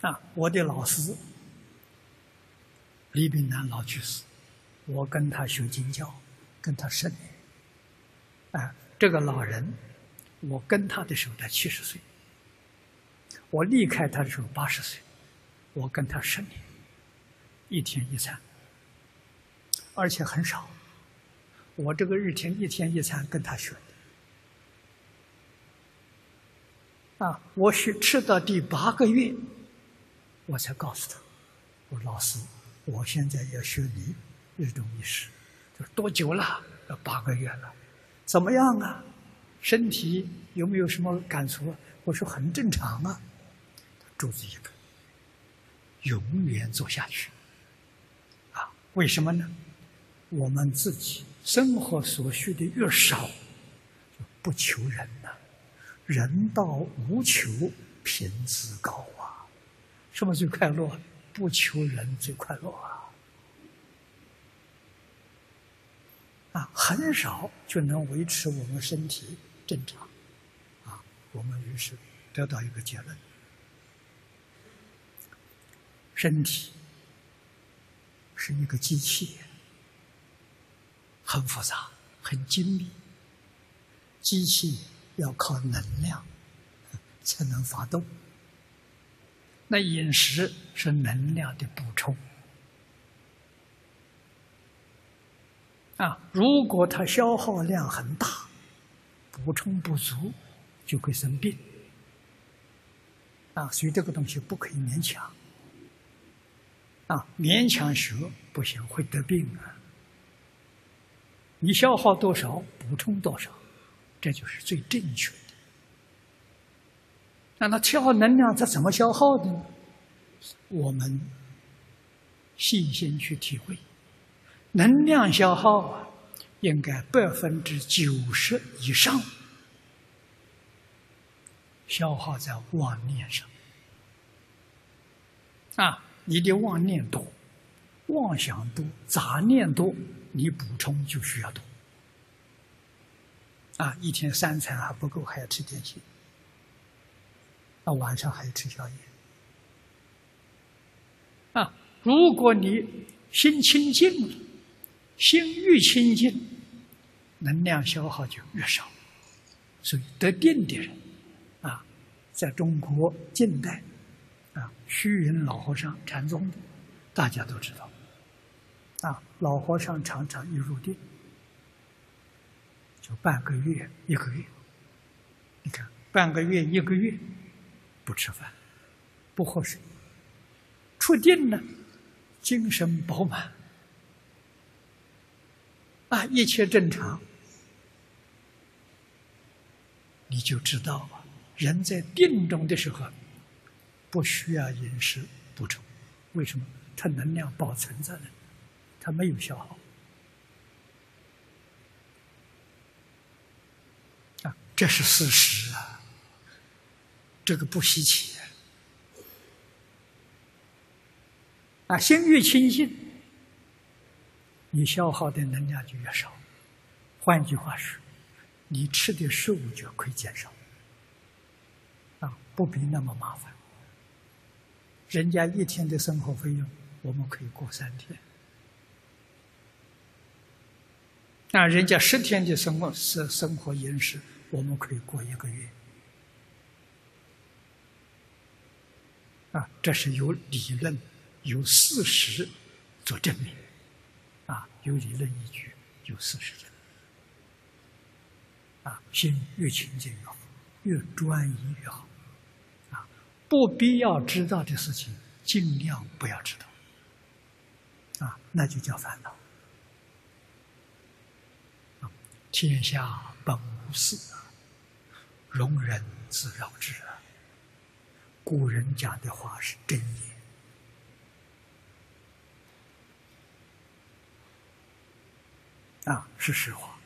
啊，我的老师李炳南老居士，我跟他学经教，跟他十年。啊，这个老人，我跟他的时候才七十岁，我离开他的时候八十岁，我跟他十年，一天一餐，而且很少。我这个日天一天一餐跟他学的，啊，我学吃到第八个月。我才告诉他：“我说老师，我现在要学你日中一时，就是多久了？要八个月了，怎么样啊？身体有没有什么感触？”我说：“很正常啊。”柱子一个，永远做下去。啊，为什么呢？我们自己生活所需的越少，就不求人呐，人到无求，品自高。什么最快乐？不求人最快乐啊！啊，很少就能维持我们身体正常，啊，我们于是得到一个结论：身体是一个机器，很复杂、很精密，机器要靠能量才能发动。那饮食是能量的补充啊！如果它消耗量很大，补充不足，就会生病啊！所以这个东西不可以勉强啊！勉强学不行，会得病啊！你消耗多少，补充多少，这就是最正确的。那它消耗能量，它怎么消耗的呢？我们细心去体会，能量消耗啊，应该百分之九十以上消耗在妄念上。啊，你的妄念多，妄想多，杂念多，你补充就需要多。啊，一天三餐还不够，还要吃点心。到晚上还吃宵夜啊！如果你心清净了，心越清净，能量消耗就越少。所以得定的人啊，在中国近代啊，虚云老和尚禅宗的，大家都知道啊。老和尚常常一入定，就半个月、一个月。你看，半个月、一个月。不吃饭，不喝水，出定了，精神饱满，啊，一切正常，你就知道啊，人在定中的时候，不需要饮食补充，为什么？它能量保存在那里，它没有消耗，啊，这是事实。这个不稀奇啊！心越清净，你消耗的能量就越少。换句话说，你吃的食物就可以减少啊，不必那么麻烦。人家一天的生活费用，我们可以过三天；那人家十天的生活生生活饮食，我们可以过一个月。啊，这是有理论、有事实做证明，啊，有理论依据，有事实证明。啊，心越清净越好，越专一越好。啊，不必要知道的事情，尽量不要知道。啊，那就叫烦恼。天下本无事，容人自扰之。古人讲的话是真言啊，是实话。